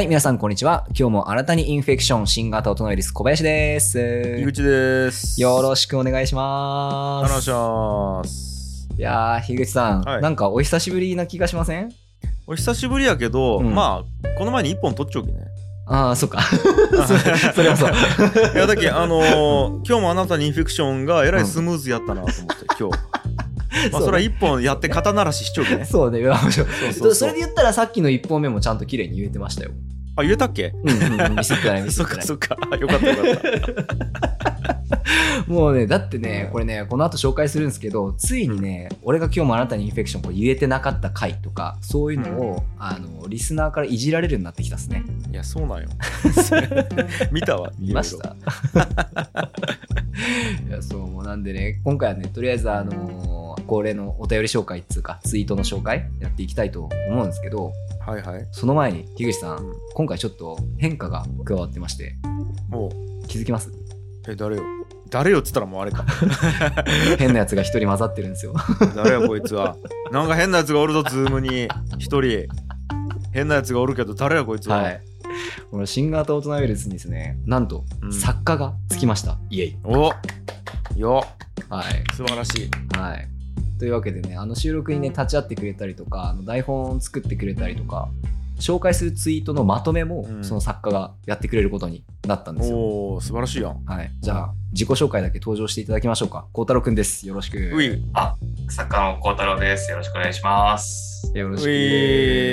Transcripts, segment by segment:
はい、皆さんこんにちは。今日も新たにインフェクション新型大人ウイルス小林です。井口です。よろしくお願いします。お願いします。いやー、樋口さん、はいなんかお久しぶりな気がしません？お久しぶりやけど、うんまあ、この前に一本取っちゃおきね。ああ、そっか。そそれはそう。いや、だけあのー今日もあなたにインフェクションがえらいスムーズやったなと思って、今日。まあ、それは一本やって肩慣らししちゃおきね。そうね、そうそうそれで言ったらさっきの1本目もちゃんと綺麗に言えてましたよ。あ、言えたっけ？うんうんうん、ミスってない、ミスそってない。っかそっか。よかったよかった。もうね、だってね、これね、この後紹介するんですけど、ついにね、俺が今日もあなたにインフェクションこう言えてなかった回とか、そういうのを、あの、リスナーからいじられるようになってきたっすね。いや、そうなんよ。見たわ。見ましたいや、そう、もうなんでね、今回はね、とりあえず、あのー恒例のお便り紹介っつうか、ツイートの紹介やっていきたいと思うんですけど、はいはい。その前に、樋口さん、うん今回ちょっと変化が加わってまして、もう、気づきます？え、誰よ？誰よっつったらもうあれか。変なやつが一人混ざってるんですよ。誰やこいつは。なんか変なやつがおるぞ、ズームに。一人。変なやつがおるけど、誰やこいつは。はい。この新型大人ウイルスにですね、なんと、うん作家がつきました。イエイ。およはい。素晴らしい。はい。というわけでね、あの収録にね、立ち会ってくれたりとか、あの台本作ってくれたりとか、紹介するツイートのまとめも、うんその作家がやってくれることになったんですよ。おお素晴らしいやん。はい。じゃあ、自己紹介だけ登場していただきましょうか。孝太郎くんです。よろしく。うい。あ、作家の孝太郎です。よろしくお願いします。よろしく。うい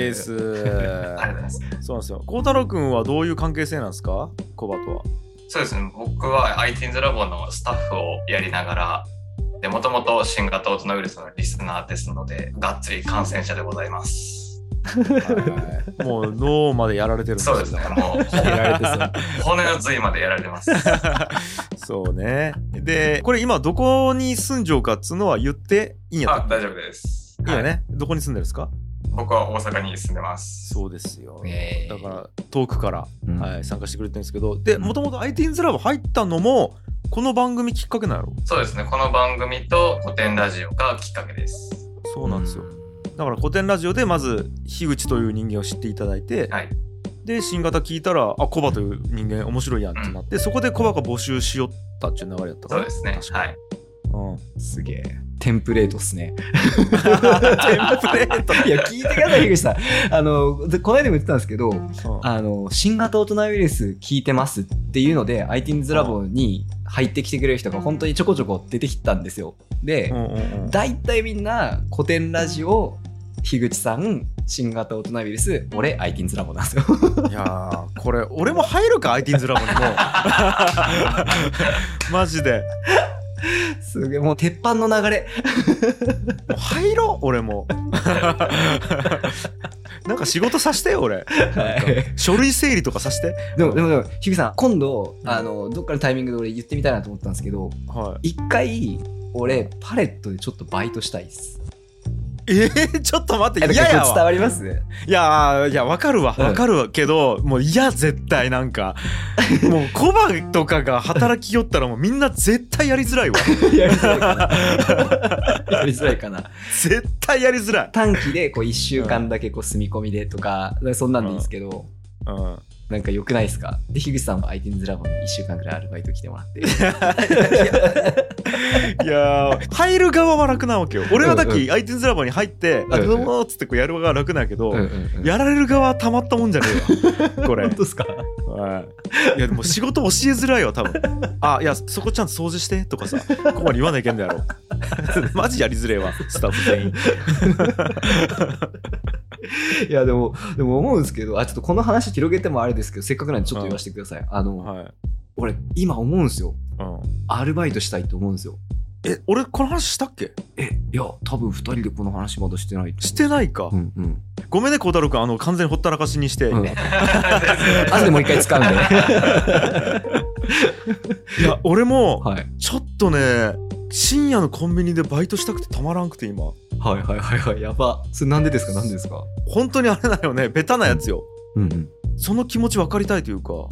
ーす ありがとうございます。そうなんですよ。孝太郎くんはどういう関係性なんですか？コバとは。そうですね、僕は iTeens ラボのスタッフをやりながら、で、もともと新型大人ウイルスのリスナーですので、がっつり感染者でございます。はいもう脳までやられてるんですよそうですね、もう。骨の髄までやられてます。そうね。で、これ今どこに住んじゃうかっつうのは言っていいんやった？大丈夫です。けいいよね、はいどこに住んでるんですか？僕は大阪に住んでます。そうですよ。えーだから遠くから、うんはい、参加してくれてるんですけど、で、もともと iTeens ラボ入ったのも、この番組きっかけなんやろ？そうですね、この番組と古典ラジオがきっかけです。そうなんですよ。だから古典ラジオでまず樋口という人間を知っていただいて、はい。で新型聞いたらあコバという人間面白いやんってなって、そこでコバが募集しよったっていう流れやったかなそうですね。確かにはい。うん、すげえ。テンプレートっすね。テンプレートいや、聞いてください、樋口さん。あの、でこの間も言ってたんですけど、うんあの、新型大人ウイルス聞いてますっていうので、iTeens ラボに入ってきてくれる人が本当にちょこちょこ出てきたんですよ。で大体みんな古典ラジオ、樋口さん、新型大人ウイルス、俺、iTeens ラボなんですよ。いやーこれ俺も入るか iTeens ラボにも マジですげえ、もう鉄板の流れ。もう入ろう俺も。なんか仕事さしてよ俺。書類整理とかさして。でも、でも、でも、樋口さん、今度、うん。あの、どっかのタイミングで俺言ってみたいなと思ったんですけど、はい。一回、俺、パレットでちょっとバイトしたいっす。えー、ちょっと待っえて嫌や伝わわりますいやーいやわかるわうん。わかるわけど、もう嫌絶対なんか。もうコバとかが働きよったらもうみんな絶対やりづらいわ。やりづらいかな。やりづらいかな。絶対やりづらい、短期でこう1週間だけこう住み込みでとか、そんなんでいいですけど、うん、なんか良くないですか？で、樋口さんは iTeens ラボに1週間くらいアルバイト来てもらって。いやー。入る側は楽なわけよ。俺はだっうんうけ iTunes ラボに入って「あうんうん。どうも」っつってこうやる側が楽なけど、うんうんうん。やられる側はたまったもんじゃねえわ これ。本当ですか？はい。いやでも仕事教えづらいわ多分。あいやそこちゃんと掃除してとかさここまで言わないけんだやろ マジやりづれえわスタッフ全員 いや、でも、でも思うんですけど、あ、ちょっとこの話広げてもあれですけど、せっかくなんでちょっと言わせてください。あの、はい、俺、今思うんですよ。うん、アルバイトしたいと思うんですよ。え俺この話したっけ？え、いや、多分2人でこの話まだしてないしてないか、うんうん。ごめんね孝太郎君あの完全にほったらかしにして、うんい後でもう一回使うんで。や俺もはい。ちょっとね深夜のコンビニでバイトしたくてたまらんくて今はいはいはいはい。やば。それなんでですか？なんでですか？本当にあれだよね。ベタなやつよ。うん。うん。その気持ち分かりたいというか。は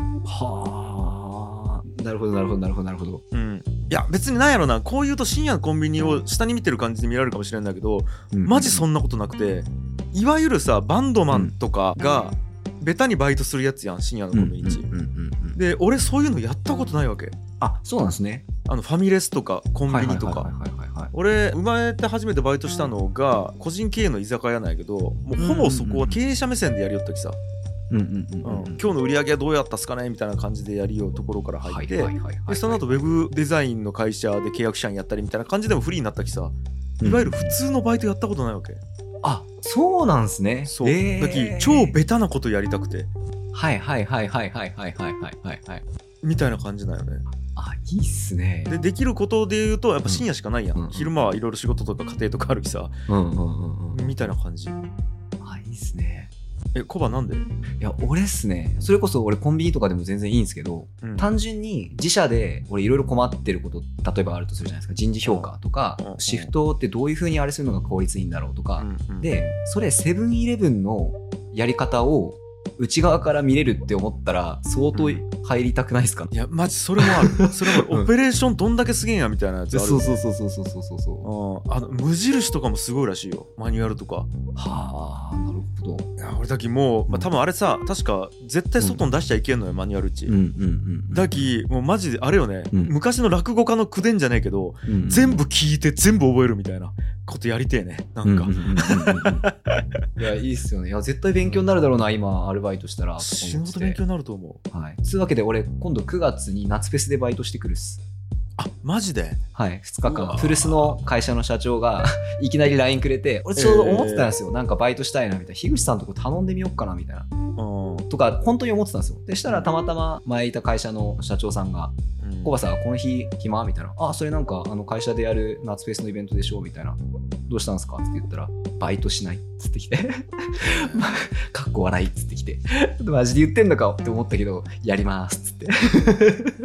あ。なるほどなるほどなるほどなるほど。うん。いや別になんやろな。こう言うと深夜のコンビニを下に見てる感じで見られるかもしれないんだけどマジそんなことなくていわゆるさバンドマンとかがベタにバイトするやつやん深夜のコンビニで俺そういうのやったことないわけ。あそうなんですねあのファミレスとかコンビニとか。俺生まれて初めてバイトしたのが個人経営の居酒屋なんやけどもうほぼそこは経営者目線でやりよったきさ、今日の売り上げはどうやったっすかねみたいな感じでやりようところから入って、その後ウェブデザインの会社で契約社員やったりみたいな感じでもフリーになったきさ。いわゆる普通のバイトやったことないわけ、あそうなんすね。そう、えー。だき超ベタなことやりたくて。はいはいはいはいはいはいはいはいはいはい。みたいな感じなんよねあいいっすね。でできることで言うとやっぱ深夜しかないやん、うん。昼間はいろいろ仕事とか家庭とかあるきさ、うんうんうんうんみたいな感じ。あいいっすね。えコバなんで、いや俺っすね。それこそ俺コンビニとかでも全然いいんですけどうん。単純に自社で俺いろいろ困ってること例えばあるとするじゃないですか。人事評価とかうんうんシフトってどういうふうにあれするのが効率いいんだろうとか。うんうん。でそれセブンイレブンのやり方を内側から見れるって思ったら相当入りたくないですか、ね、いやマジそれもある。それも、オペレーションどんだけすげえんやみたいなやつある。そうそうそうそうそうそうそうあの無印とかもすごいらしいよ。マニュアルとか。はあなるほど。いや俺だきもう、まあ、多分あれさ確か絶対外に出しちゃいけんのよ、マニュアルっち、うんうんうん。だきもうマジであれよね、うん。昔の落語家の口伝じゃねえけど、うん全部聞いて全部覚えるみたいなことやりてえね。なんか、いやいいっすよね。いや絶対勉強になるだろうな今アルバイトしたら死ぬほど勉強になると思う。はい。つうわけで俺今度9月に夏フェスでバイトしてくるっすあマジで？はい、2日間、古巣の会社の社長が いきなり LINE くれて、俺ちょうど思ってたんですよ、なんかバイトしたいなみたいな、樋口さんとこ頼んでみようかなみたいな、うん。とか、本当に思ってたんですよ。でしたら、たまたま前いた会社の社長さんが、うん。コバさん、この日暇みたいな、あ、それなんかあの会社でやる夏フェスのイベントでしょみたいな、どうしたんですか？って言ったら、バイトしないっつってきて、かっこ笑いっつってきて、マジで言ってんのかって思ったけど、やりますっつって、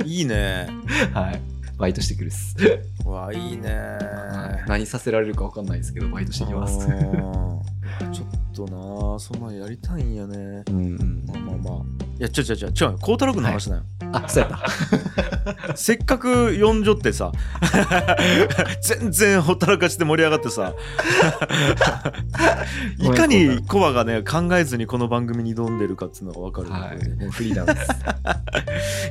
いいね。はい、バイトしてくるっす。うわいいね。何させられるか分かんないですけど、バイトしてきます。ちょっとなそんなんやりたいんやね。うんうん。まあまあまあ。いやちょちょちょちょ孝太郎君の話だよ、あ、そうやった。せっかく呼んじょってさ 全然ほったらかして盛り上がってさいかにコバがね考えずにこの番組に挑んでるかっていうのが分かる、はい。これでもうフリーダンス。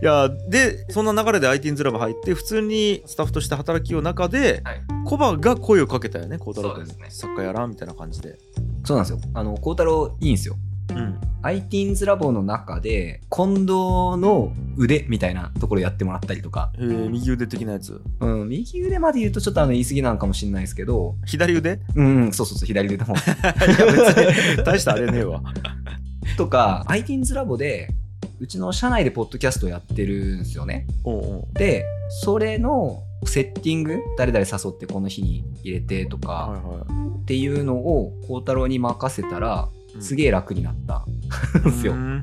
いやでそんな流れで IT's ラブ入って普通にスタッフとして働きよう中で、はいコバが声をかけたよね孝太郎君に、そうです作家やらんみたいな感じでそうなんですよ。あの、孝太郎いいんですよ。うん IT's ラボの中で、近藤の腕みたいなところやってもらったりとか、えー、右腕的なやつ。うん、右腕まで言うとちょっとあの言い過ぎなのかもしれないですけど、左腕？うん、そうそうそう、左腕の方。いや別に大したあれねえわ。とか、IT's ラボで、うちの社内でポッドキャストやってるんですよね。で、それのセッティング、誰々誘ってこの日に入れてとか、はいはっていうのを孝太郎に任せたら、いすげえ楽になった。ん。ですよ。う。ん。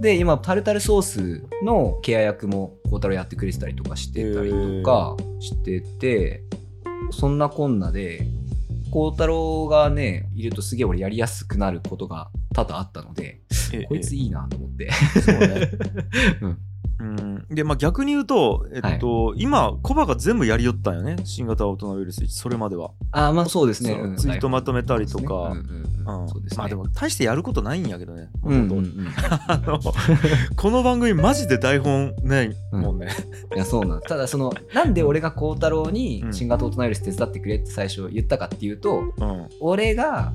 で、今、タルタルソースのケア役も孝太郎やってくれてたりとかしてたりとかしてて、そんなこんなで、孝太郎がね、いるとすげえ俺やりやすくなることが多々あったので、え。こいついいなと思って。そうね。うんうん。でまあ逆に言うと、えっと今コバが全部やりよったんよね。新型大人ウイルスそれまでは、あ、まあそうですね。ツイートまとめたりとか。まあでも大してやることないんやけどね、うんうん本当うん、あの この番組マジで台本ないもんね、いやそうなん。ですただそのなんで俺が孝太郎にうん。新型大人ウイルス手伝ってくれって最初言ったかっていうと、うん。俺が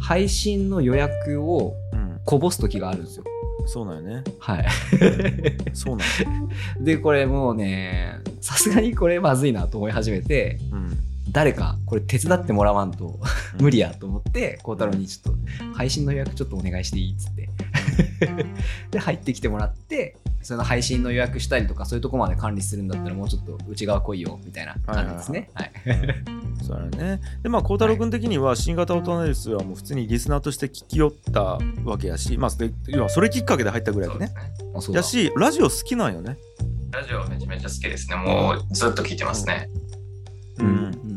配信の予約をうん、こぼす時があるんですよ。そうなんよね。はい。そうなんよ、で、これもうね、さすがにこれまずいなと思い始めて、うん誰かこれ手伝ってもらわんと無理やと思って、孝太郎にちょっと配信の予約ちょっとお願いしていいっつって。で、入ってきてもらって、その配信の予約したりとかそういうとこまで管理するんだったらもうちょっと内側来いよみたいな感じですね。はい。そうだよね。で、まあ、孝太郎君的には、新型大人ウイルスはもう普通にリスナーとして聞き寄ったわけやし、まあ、で要はそれきっかけで入ったぐらいでね。ですね。あそうだやし、ラジオ好きなんよね。ラジオめちゃめちゃ好きですね。もうずっと聞いてますね。うんうん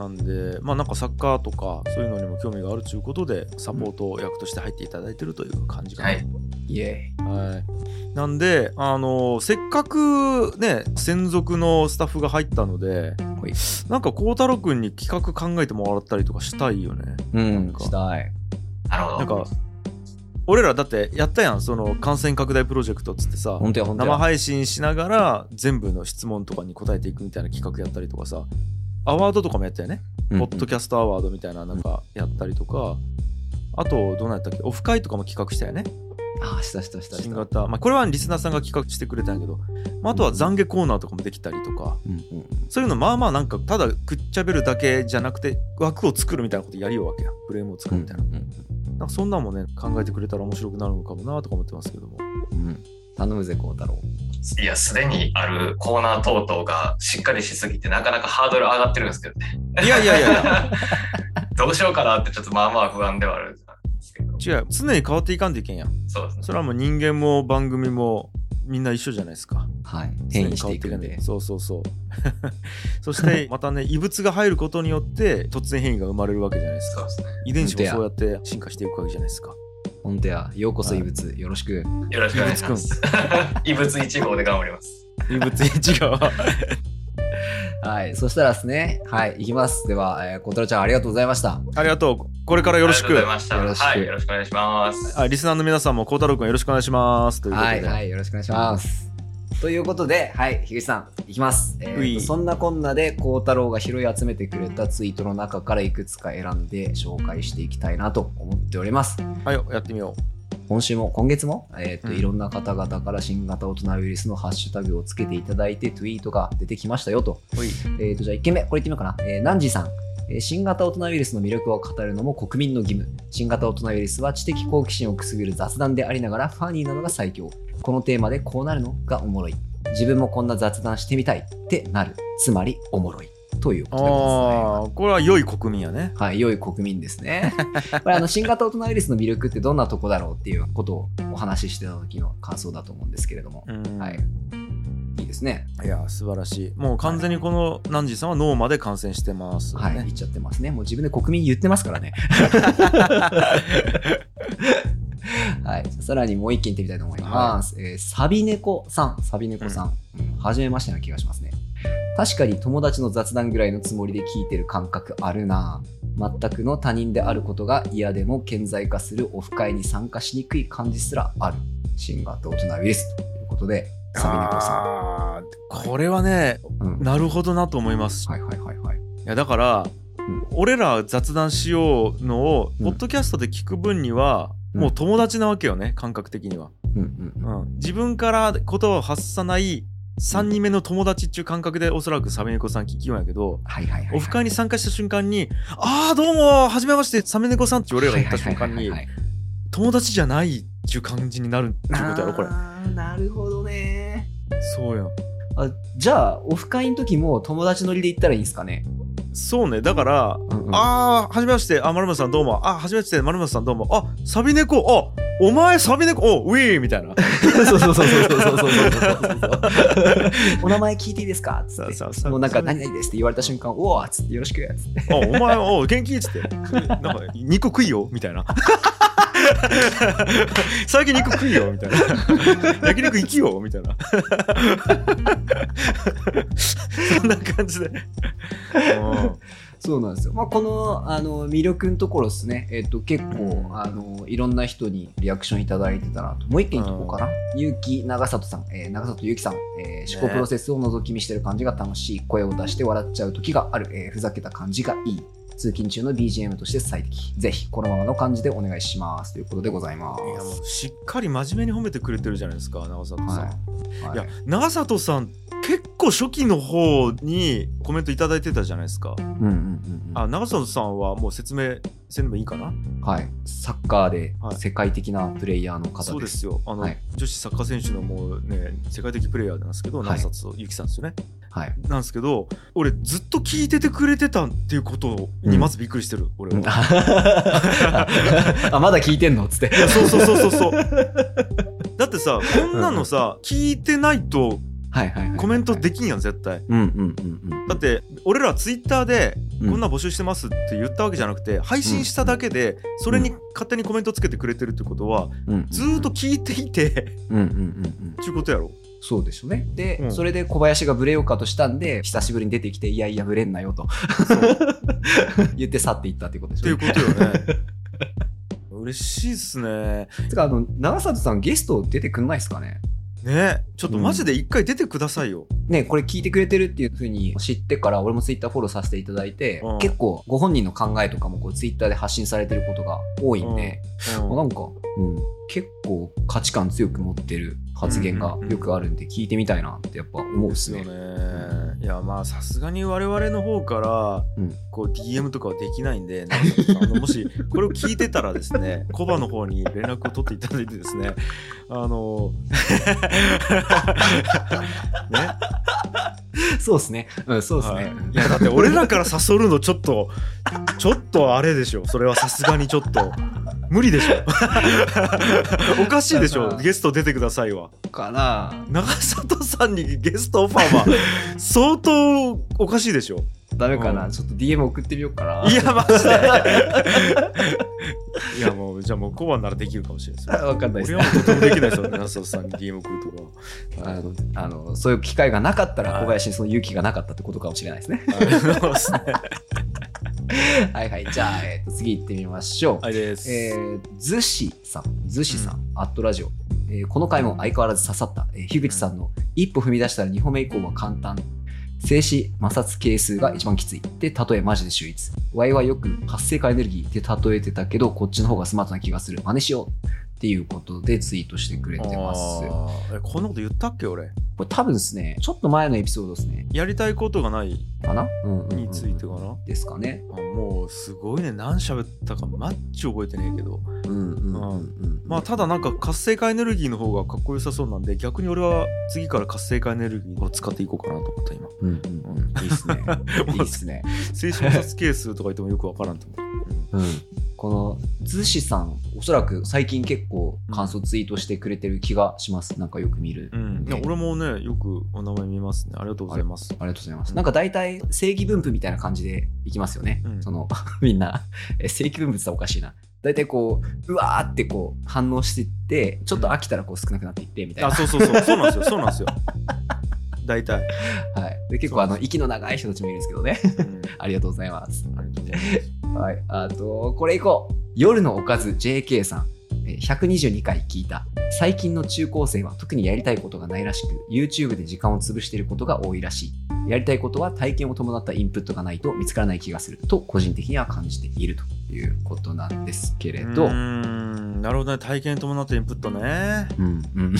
なんで、まあ、なんかサッカーとか、そういうのにも興味があるということで、サポート役として入っていただいてるという感じかな。はい。イエはい。なんで、あのせっかくね、専属のスタッフが入ったので、なんか孝太郎君に企画考えてもらったりとかしたいよね。ーイ。うん、かしたい。なるほど。なんか、俺らだってやったやんその感染拡大プロジェクトっつってさ本当や本当や生配信しながら全部の質問とかに答えていくみたいな企画やったりとかさアワードとかもやったよね、うん。ポッドキャストアワードみたいななんかやったりとか、あとどうなったっけ？オフ会とかも企画したよね。ああしたしたしたした。新型。まあこれはリスナーさんが企画してくれたんやけど、まあ、あとは懺悔コーナーとかもできたりとか、うんうんそういうのまあまあなんかただくっちゃべるだけじゃなくて枠を作るみたいなことやりようわけや。フレームを作うんるみたいな,、なんかそんなんもね考えてくれたら面白くなるのかもなとか思ってますけども。うんうん。頼むぜ孝太郎いや、すでにあるコーナー等々がしっかりしすぎて、なかなかハードル上がってるんですけどね。いやいやいやいや。どうしようかなってちょっとまあまあ不安ではあるんですけど。違う常に変わっていかんといけんやん。そうですね。それはもう人間も番組もみんな一緒じゃないですか。はい。変異していくんで。そうそうそう。そして またね異物が入ることによって突然変異が生まれるわけじゃないですか。そうですね。遺伝子もそうやって進化していくわけじゃないですか本当や。ようこそ異物よろしく。よろしくお願いします。異物1号で頑張ります。異物違うわはいそしたらですね。はいいきます。ではえー孝太郎ちゃんありがとうございました。ありがとう。これからよろしく。ありがとうございました。よろしく。はい、よろしくお願いします。あリスナーの皆さんも孝太郎君よろしくお願いします。ということで、はいはいよろしくお願いしますということで、はい、樋口さん、いきます。えーそんなこんなで、孝太郎が拾い集めてくれたツイートの中からいくつか選んで紹介していきたいなと思っております。はいよやってみよ今週も、今月も、えーとうんいろんな方々から新型大人ウイルスのハッシュタグをつけていただいて、ツイートが出てきましたよと。えーと、じゃあ1件目、これいってみようかな。えー、ナンジーさん。えー新型大人ウイルスの魅力を語るのも国民の義務。新型大人ウイルスは知的好奇心をくすぐる雑談でありながらファニーなのが最強。このテーマでこうなるのがおもろい。自分もこんな雑談してみたいってなる。つまりおもろい。ということでございます。ああこれは良い国民やねはい、良い国民ですね。これあの新型大人ウイルスの魅力ってどんなとこだろうっていうことをお話ししてた時の感想だと思うんですけれども。うんはい。いいですね。いや素晴らしいもう完全にこのナンジーさんは脳まで感染してます、ねはい、言っちゃってますね。もう自分で国民言ってますからね。はい、さらにもう一件いってみたいと思います。えーサビ猫さん、サビ猫さん、うん。初めましてな気がしますね。確かに友達の雑談ぐらいのつもりで聞いてる感覚あるな。全くの他人であることが嫌でも顕在化するオフ会に参加しにくい感じすらある。新型大人ウイルスということで、サビ猫さあーこれはねん。うん、なるほどなと思います。はいはいはいはい。いやだから、うん。俺ら雑談しようのを、うん。ポッドキャストで聞く分には、うんもう友達なわけよね感覚的には、うんうんうん、自分から言葉を発さない3人目の友達っていう感覚でおそらくサメネコさん聞きようんやけど、はいはいはいはい。オフ会に参加した瞬間に「ああどうもはじめましてサメネコさん」って俺らが言った瞬間に友達じゃないっていう感じになるっていうことやろこれ。なるほどね。そうやんあじゃあオフ会の時も友達乗りで行ったらいいんですかね、そうね。だから、うんうん、ああはじめまして。あ丸本さんどうも。あはじめまして。丸本さんどうも。あサビ猫。あお前サビ猫。おウィーみたいな。そうそうそうそうそうそうそうお名前聞いていいですかっつってそうそうもうなんか何々ですって言われた瞬間おおっつってよろしくやつってあお前お元気っつってなんか肉食いよみたいな最近肉食いよみたいな。焼肉行きよみたいな。そんな感じで。うん。そうなんですよ、まあ、このあの魅力のところですね、えっと結構、うんあのいろんな人にリアクションいただいてたなと。もう一件いこうかな、結城長里さん、えー長里ゆきさん、えー思考プロセスを覗き見してる感じが楽しい。声を出して笑っちゃう時がある、えーふざけた感じがいい通勤中の BGM として最適。ぜひこのままの感じでお願いします。ということでございます。いやもうしっかり真面目に褒めてくれてるじゃないですか長里さん、はい。はい。いや長里さん結構初期の方にコメントいただいてたじゃないですか。うんうんうんうん。あ長里さんはもう説明せんでもいいかな？はい、サッカーではい。世界的なプレイヤーの方です。そうですよ。あの、はい。女子サッカー選手のもうね世界的プレイヤーなんですけどはい。長里ゆきさんですよね、はい。なんですけど俺ずっと聞いててくれてたっていうことにまずびっくりしてる、俺は、あまだ聞いてんのっつって。そうそうそうそうそう だってさこんなのさ、聞いてないと。コメントできんやん絶対うんうんうんうん。だって俺らツイッターでうんこんな募集してますって言ったわけじゃなくて配信しただけでそれに勝手にコメントつけてくれてるってことはうんずーっと聞いていてうんうんうんうん。っていうことやろそうですよね。で、うん。それで小林がブレようかとしたんで、久しぶりに出てきて、いやいや、ブレんなよと。言って去っていったっていうことでっていうすよね。ことよね。嬉しいっすね。つかあの長里さんゲスト出てくんないですかね？ね。ちょっとマジで一回出てくださいよ、ねこれ聞いてくれてるっていうふうに知ってから俺もツイッターフォローさせていただいて、うん。結構ご本人の考えとかもこうツイッターで発信されてることが多いんで、うん。なんか、うん、結構価値観強く持ってる発言がよくあるんで聞いてみたいなってやっぱ思うっすね。ですよね。いやまあさすがに我々の方からうんこう DM とかはできないんで、なんかあのもしこれを聞いてたらですね、コバの方に連絡を取っていただいてですね、あの ね、そうですね。うん、そうですね。はいいやだって俺らから誘うのちょっとちょっとあれでしょ。それはさすがにちょっと無理でしょ。おかしいでしょ。ゲスト出てくださいわ。かな長里さんにゲストオファーは相当おかしいでしょ。ダメかな、うんちょっと DM 送ってみようかな。いや、マジで。いや、もう、じゃあもう、コバならできるかもしれないですよ。わかんないです俺はもうとてもできないですよ、長里さんに DM 送るとか。あのあのそういう機会がなかったらはい小林にその勇気がなかったってことかもしれないですね。そうですね。はいはい。じゃあ、えーと次行ってみましょう。はいです。えー、ズシさん、ズシさん、アットラジオ。えーこの回も相変わらず刺さった、えー樋口さんの一歩踏み出したら2歩目以降は簡単。静止摩擦係数が一番きつい。で、例えマジで秀逸。Y はよく活性化エネルギーで例えてたけど、こっちの方がスマートな気がする。真似しよう。っていうことでツイートしてくれてます。えこんなこと言ったっけ、俺？これ多分ですね、ちょっと前のエピソードですね。やりたいことがないかな、うんうんうんについてかな？ですかね。あもう、すごいね。何喋ったか、マッチ覚えてねえけど。うんうんうんうん。まあ、ただなんか活性化エネルギーの方がかっこよさそうなんで、逆に俺は次から活性化エネルギーを使っていこうかなと思った、今。うんうんうん。いいっすね。いいっすね。静止摩擦係数とか言ってもよくわからんと思う。うん、このズシさんおそらく最近結構感想ツイートしてくれてる気がします。なんかよく見る、うん、いや俺もねよくお名前見ますね。ありがとうございます。ありがとうございます、うんなんか大体正規分布みたいな感じでいきますよね、うん。その みんな。え正規分布っておかしいな。大体こううわーってこう反応していってちょっと飽きたらこう少なくなっていってみたいな、あそうそうそう。そうなんですよ。そうなんですよ。大体、はい、で結構あの息の長い人たちもいるんですけどね。うん、ありがとうございます。ありがとうございますはい、あと、これいこう。夜のおかず JK さん。えー122回聞いた。最近の中高生は特にやりたいことがないらしく、YouTube で時間を潰していることが多いらしい。やりたいことは体験を伴ったインプットがないと見つからない気がすると、個人的には感じているということなんですけれど。うーんなるほどね体験に伴ったインプットねうん、うん。い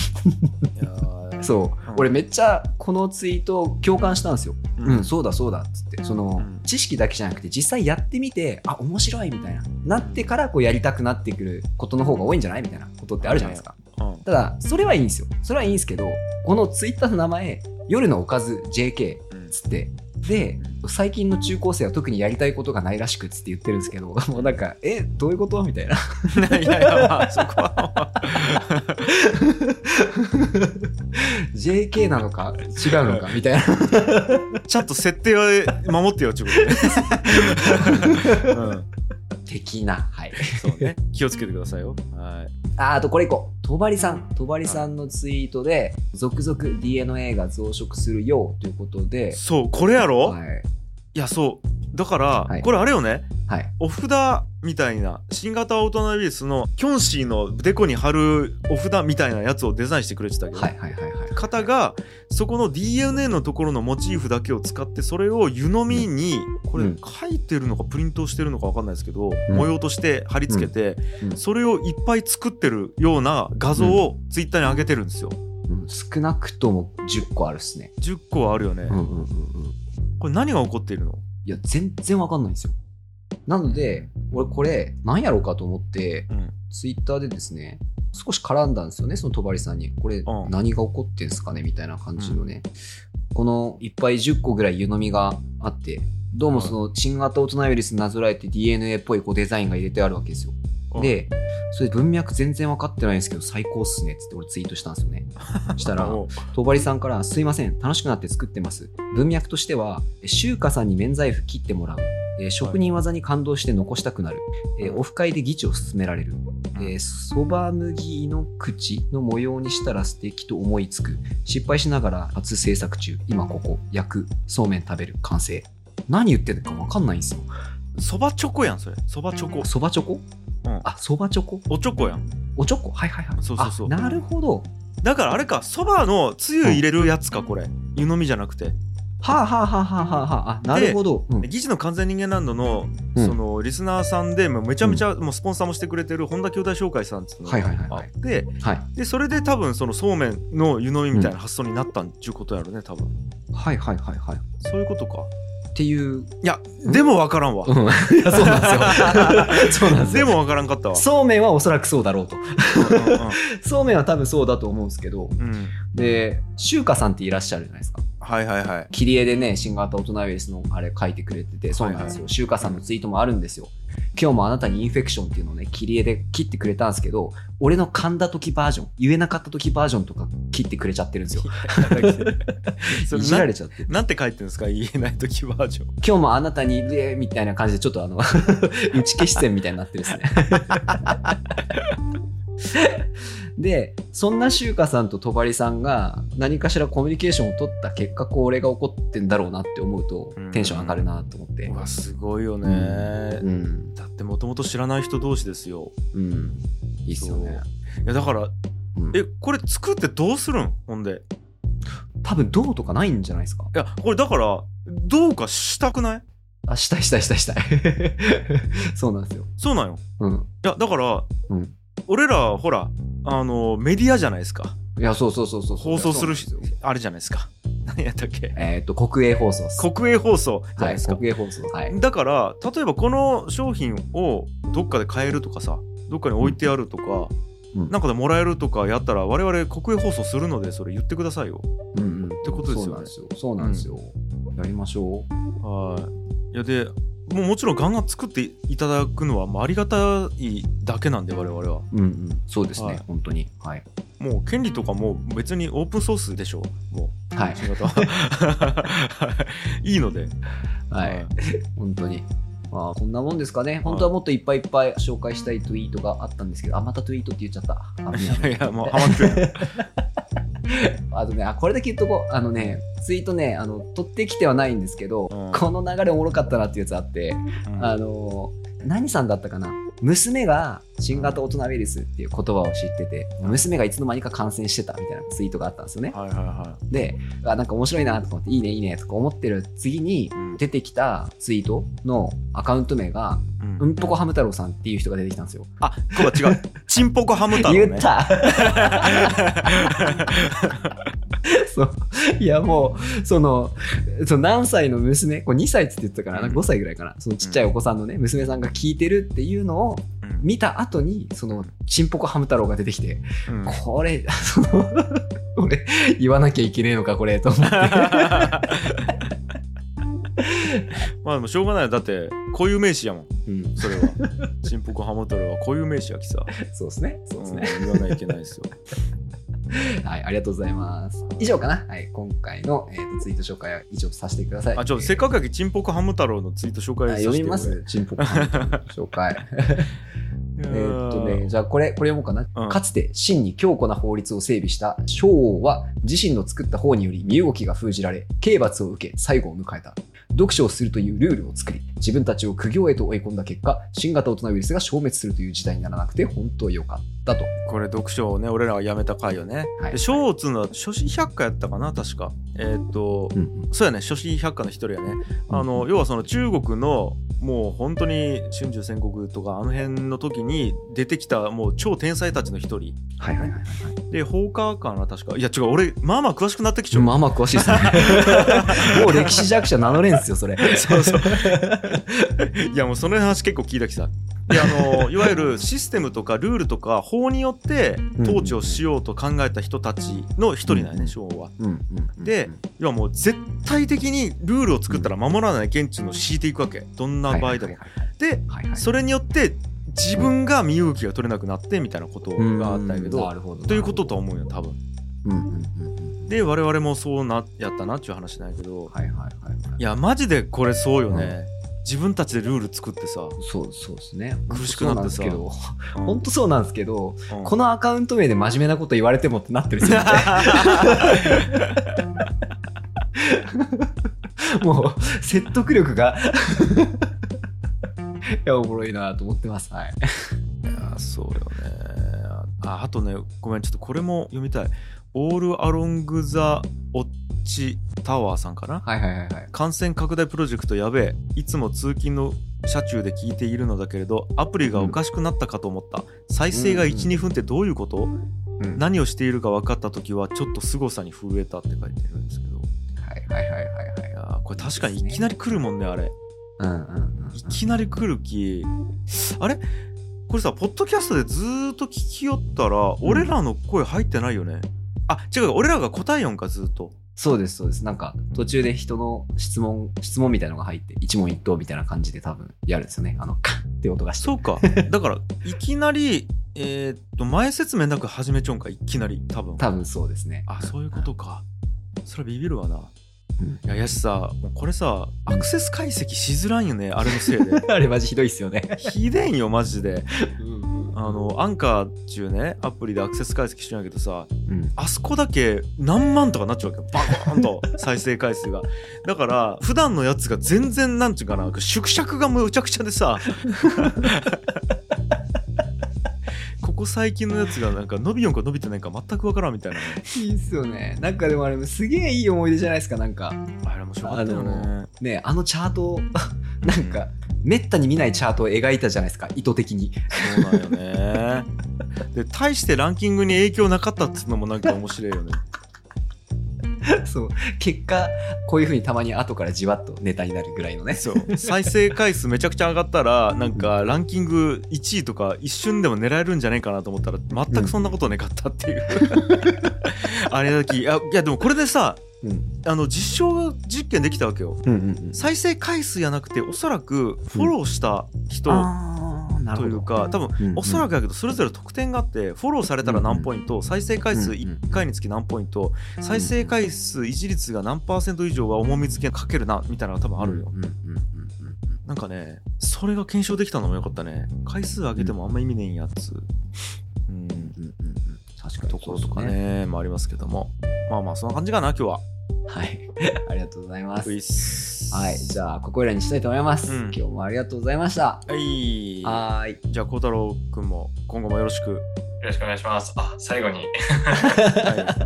やーそう。うん。俺めっちゃこのツイート共感したんですよ。ううん、そうだそうだっつって、その、うん。知識だけじゃなくて、実際やってみて、あ、面白いみたいな、なってからこうやりたくなってくることの方が多いんじゃないみたいなことってあるじゃないですか。うん。ただ、それはいいんですよ。それはいいんですけど、このツイッターの名前、夜のおかず JK うんつって、で、最近の中高生は特にやりたいことがないらしくっつって言ってるんですけど、もうなんか、え、どういうことみたいな。いやいやまあそこは JK なのか違うのか みたいな。ちゃんと設定は守ってよってことね、うん、的な。はい。そうね気をつけてくださいよはいああとこれいこう。とばりさん。とばりさんのツイートで、続々 DNA が増殖するよということで、そうこれやろ、はい。いやそうだから、はいこれあれよね？はい。お札みたいな新型オトナウイルスのキョンシーのデコに貼るお札みたいなやつをデザインしてくれてたけど。方がそこの DNA のところのモチーフだけを使ってそれを湯飲みにこれうん書いてるのかプリントしてるのか分かんないですけど、うん模様として貼り付けて、うんそれをいっぱい作ってるような画像をツイッターに上げてるんですよ。うん少なくとも10個あるっすね。10個はあるよね。これ何が起こっているの？いや、全然わかんないんですよ。なので、俺これ、何やろうかと思って、うんツイッターでですね、少し絡んだんですよね、その戸張さんに。これ、うん何が起こってんすかねみたいな感じのね。このいっぱい10個ぐらい湯飲みがあって、どうもその新型大人ウイルスになぞらえて DNA っぽいこうデザインが入れてあるわけですよ。で、それ文脈全然分かってないんですけど、最高っすねっつって俺ツイートしたんですよね。したら、おうとばりさんから、すいません、楽しくなって作ってます。文脈としては、え周華さんに免罪符切ってもらう。えー職人技に感動して残したくなる。えーオフ会で議長を進められる。えーそば麦の口の模様にしたら素敵と思いつく。失敗しながら初制作中。今ここ。焼く。そうめん食べる。完成。何言ってるか分かんないんですよ。そばチョコやんそれそばチョコそばチョコ？うんあそばチョコ？おちょこやんおちょこはいはいはいそうそうそうあなるほどだからあれかそばのつゆ入れるやつかこれ湯飲みじゃなくてはあはあはあはあはあなるほど、うん。疑似の完全人間ランドのうん。そのリスナーさんでもうめちゃめちゃもうスポンサーもしてくれてる本田兄弟紹介さんっていうのはいはいはいはい。があってはい。でそれで多分そのそうめんの湯飲みみたいな発想になったんちゅうことやろね多分。はいはいはいはい。そういうことかっていう、いやでも分からんわ。うん、いやそうなんですよ。そうなんですよ。でも分からんかったわ。そうめんはおそらくそうだろうと。うんうん そうめんは多分そうだと思うんですけど。うん。うんで周華さんっていらっしゃるじゃないですか。はいはいはい。切り絵でね新型大人ウイルスのあれ書いてくれててそうなんですよ。周華さんのツイートもあるんですよ今日もあなたにインフェクションっていうのをね切り絵で切ってくれたんですけど俺の噛んだ時バージョン言えなかった時バージョンとか切ってくれちゃってるんですよ。いじらなれちゃってなんて書いてるんですか？言えない時バージョン。今日もあなたにえーみたいな感じでちょっとあの 打ち消し線みたいになってるですね でそんな周華さんと戸張さんが何かしらコミュニケーションを取った結果これが起こってんだろうなって思うとうん。テンション上がるなと思って。うわすごいよね、うん。だってもともと知らない人同士ですよ。うん。いいっすよね。いやだからうん。えこれ作ってどうするん？ほんで。多分銅とかないんじゃないですか？いやこれだからどうかしたくない？あしたいしたいしたいしたい。そうなんですよ。そうなんよ。うん。いやだから、うん俺らほらあのメディアじゃないですか。いやそうそうそうそう放送するしそうなんですよ。あれじゃないですか。何やったっけ？えっ、と国営放送っす。国営放送。じゃなはいいですか、国営放送はい。だから例えばこの商品をどっかで買えるとかさどっかに置いてあるとか、うん。なんかでもらえるとかやったら我々国営放送するのでそれ言ってくださいよ。うんうん。てことですよね。そうなんですよ。そうなんですよ。やりましょはい。いやでもうもちろんガンガン作っていただくのはありがたいだけなんで我々はう。うんうん。そうですね。はい本当に。はい。もう権利とかもう別にオープンソースでしょもうはい新型は いいのではい。本当に。まあ、こんなもんですかね。本当はもっといっぱいいっぱい紹介したいツイートがあったんですけど、あ、またツイートって言っちゃった。あいやいやもうハマってる あとね、あ、これだけ言っとこう。あのね、ツイートね、あの、取ってきてはないんですけど、うん。この流れおもろかったなっていうやつあって、うん。あの何さんだったかな？娘が新型大人ウイルスっていう言葉を知ってて娘がいつの間にか感染してたみたいなツイートがあったんですよね。はいはいはであなんか面白いなと思っていいねいいねとか思ってる次にうん。出てきたツイートのアカウント名がい、うんうんぽこハム太郎さんっていう人が出てきたんですよ。あここ違う。チンポコハム太郎ね。言った。そう。いやもうそのその何歳の娘これ2歳っつって言ってたからなうん。5歳ぐらいかな。そのちっちゃいお子さんのね娘さんが聞いてるっていうのをうん。見た後にそのチンポコハム太郎が出てきてうん。これその 俺言わなきゃいけねえのかこれと思って まあでもしょうがないだって固有名詞やもん。うん。それは。チンポコハム太郎は固有名詞やきさ、そうですね。そうですね、うん言わないといけないですよ。はいありがとうございます。以上かな？はい今回の、えーとツイート紹介は以上とさせてください。あちょっとせっかくやけチンポコハム太郎のツイート紹介あさせて読みます？チンポコハム太郎の紹介。ええーっとね、じゃあこれ、これ読もうかな。うん。かつて真に強固な法律を整備した昭王は自身の作った法により身動きが封じられ、刑罰を受け最後を迎えた。読書をするというルールを作り、自分たちを苦行へと追い込んだ結果、新型大人ウイルスが消滅するという事態にならなくて本当良かった。と。これ読書をね俺らはやめた回よね、はい。で小っつうのは初心百科やったかな確か。えーっと、うんうん。そうやね初心百科の一人やね。あの要はその中国のもう本当に春秋戦国とかあの辺の時に出てきたもう超天才たちの一人。はいはいはいはい。で放火かな確か。いや違う俺まあまあ詳しくなってきちゃう、まあまあ詳しいですね。もう歴史弱者名乗れんすよ、それ。そうそう。いやもうその話結構聞いたきさであのいわゆるシステムとかルールとか法によって統治をしようと考えた人たちの一人なんやね昭和は。で要はもう絶対的にルールを作ったら守らない現地の敷いていくわけ。どんな場合でも。でそれによって自分が身動きが取れなくなってみたいなことがあったけうん。ど。ということと思うよ多分。うんうんうんうん。で我々もそうなやったなっていう話なんやけど。はいはいはいはい。いやマジでこれそうよね。自分たちでルール作ってさ、そうそうですね。苦しくなってさ本当そうなんですけど、うん本当そうなんですけど、うんこのアカウント名で真面目なこと言われてもってなってる。もう説得力がいやおもろいなと思ってます。はい。やそうよねああとねごめんちょっとこれも読みたいオールアロング・ザ・オッチ・タワーさんかな？はいはいはいはい。感染拡大プロジェクトやべえ。いつも通勤の車中で聞いているのだけれどアプリがおかしくなったかと思った、再生がうん12分ってどういうこと、うん。何をしているか分かった時はちょっと凄さに震えたって書いてるんですけど。はいはいはいはいはい。い。やーこれ確かにいきなり来るもんねあれ。うんうんうん。いきなり来る気。あれ？これさポッドキャストでずーっと聞きよったら、俺らの声入ってないよねあ違う俺らが答えよんかずっとそうですそうです。なんか途中で人の質問、質問みたいなのが入って、一問一答みたいな感じで多分やるんですよね。あの、カッって音がして。そうか だからいきなりえーっと前説明なく始めちょんかいきなり多分多分そうですね。あそういうことかそれはビビるわなうんいややしさこれさアクセス解析しづらいよねあれのせいで あれマジひどいっすよね。ひでんよマジで あのアンカーっちゅうねアプリでアクセス解析してんやけどさうん。あそこだけ何万とかなっちゃうわけよバー ンと再生回数がだから普段のやつが全然なんちゅうかな縮尺がむちゃくちゃでさ ここ最近のやつがなんか伸びよんか伸びてないか全くわからんみたいなねいいっすよね。なんかでもあれすげえいい思い出じゃないですか。なんか、あれ面白かったよねね、あのチャートを、なんか、めったに見ないチャートを描いたじゃないですか。意図的に。そうなんよねで大してランキングに影響なかったっていうのもなんか面白いよね そう。結果、こういう風にたまに後からじわっとネタになるぐらいのね。そう再生回数めちゃくちゃ上がったらなんかランキング1位とか一瞬でも狙えるんじゃないかなと思ったら全くそんなことなかったっていう あれだけいやいやでもこれでさうん。あの実証実験できたわけよ。うんうんうん。再生回数やなくておそらくフォローした人。というか多分うんうん。おそらくやけどそれぞれ得点があってフォローされたら何ポイント再生回数うんうん。1回につき何ポイント再生回数維持率が何パーセント以上は重み付けかけるなみたいなのが多分あるよ。うんうんうんうんなんかねそれが検証できたのもよかったね。回数上げてもあんま意味ねえんやつ。うん。うんうんうんうん。確かにところとかそうですねもありますけども。まあまあそんな感じかな今日ははい。ありがとうございますはい。じゃあ、ここらにしたいと思います。うん今日もありがとうございました。はいはーい。じゃあ孝太郎くんも今後もよろしくよろしくお願いします。あ、最後に、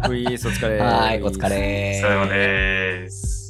はいお疲れはー い。お疲れ。さようです。